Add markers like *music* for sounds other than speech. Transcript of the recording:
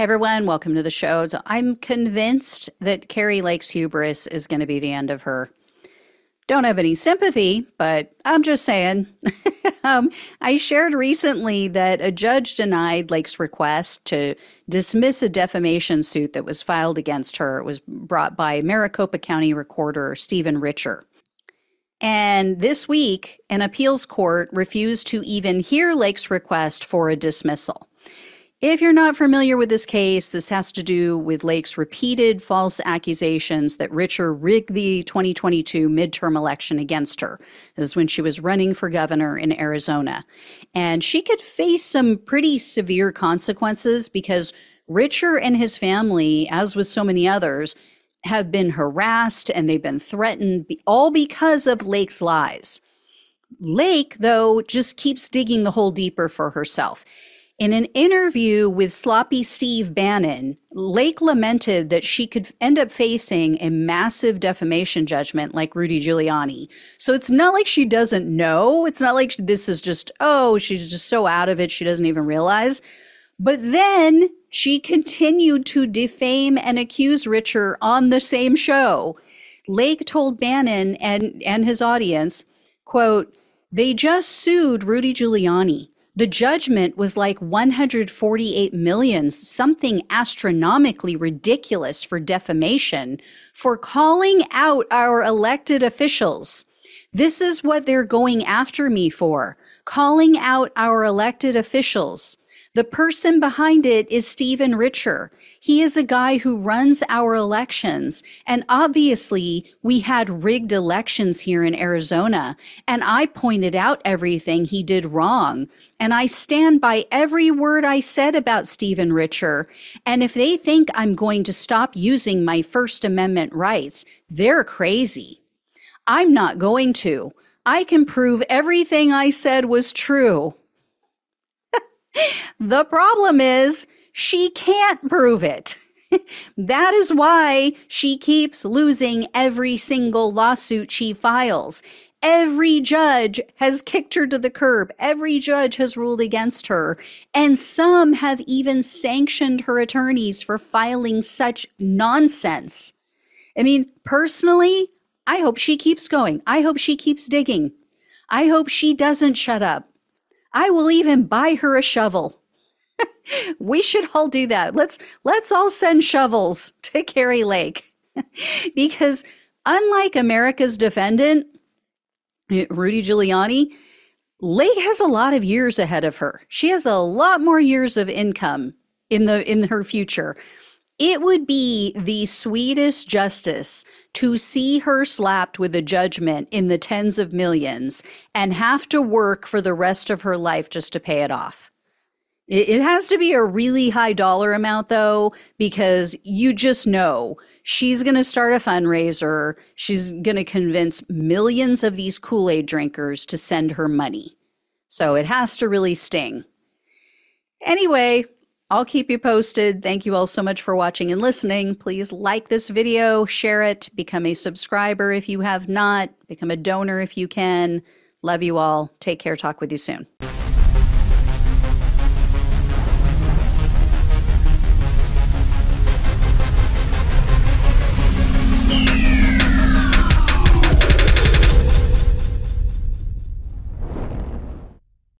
Hey everyone, welcome to the show. So I'm convinced that Kari Lake's hubris is going to be the end of her. Don't have any sympathy, but I'm just saying. *laughs* um, I shared recently that a judge denied Lake's request to dismiss a defamation suit that was filed against her. It was brought by Maricopa County Recorder Stephen Richer. And this week, an appeals court refused to even hear Lake's request for a dismissal. If you're not familiar with this case, this has to do with Lake's repeated false accusations that Richer rigged the 2022 midterm election against her. It was when she was running for governor in Arizona. And she could face some pretty severe consequences because Richer and his family, as with so many others, have been harassed and they've been threatened, all because of Lake's lies. Lake, though, just keeps digging the hole deeper for herself. In an interview with Sloppy Steve Bannon, Lake lamented that she could end up facing a massive defamation judgment like Rudy Giuliani. So it's not like she doesn't know. It's not like this is just, oh, she's just so out of it, she doesn't even realize. But then she continued to defame and accuse Richer on the same show. Lake told Bannon and, and his audience, quote, they just sued Rudy Giuliani. The judgment was like 148 million, something astronomically ridiculous for defamation, for calling out our elected officials. This is what they're going after me for, calling out our elected officials. The person behind it is Stephen Richer. He is a guy who runs our elections. And obviously, we had rigged elections here in Arizona. And I pointed out everything he did wrong. And I stand by every word I said about Stephen Richer. And if they think I'm going to stop using my First Amendment rights, they're crazy. I'm not going to. I can prove everything I said was true. The problem is she can't prove it. *laughs* that is why she keeps losing every single lawsuit she files. Every judge has kicked her to the curb. Every judge has ruled against her. And some have even sanctioned her attorneys for filing such nonsense. I mean, personally, I hope she keeps going. I hope she keeps digging. I hope she doesn't shut up. I will even buy her a shovel. We should all do that. Let's let's all send shovels to Kari Lake. *laughs* because unlike America's defendant, Rudy Giuliani, Lake has a lot of years ahead of her. She has a lot more years of income in the in her future. It would be the sweetest justice to see her slapped with a judgment in the tens of millions and have to work for the rest of her life just to pay it off. It has to be a really high dollar amount, though, because you just know she's going to start a fundraiser. She's going to convince millions of these Kool Aid drinkers to send her money. So it has to really sting. Anyway, I'll keep you posted. Thank you all so much for watching and listening. Please like this video, share it, become a subscriber if you have not, become a donor if you can. Love you all. Take care. Talk with you soon.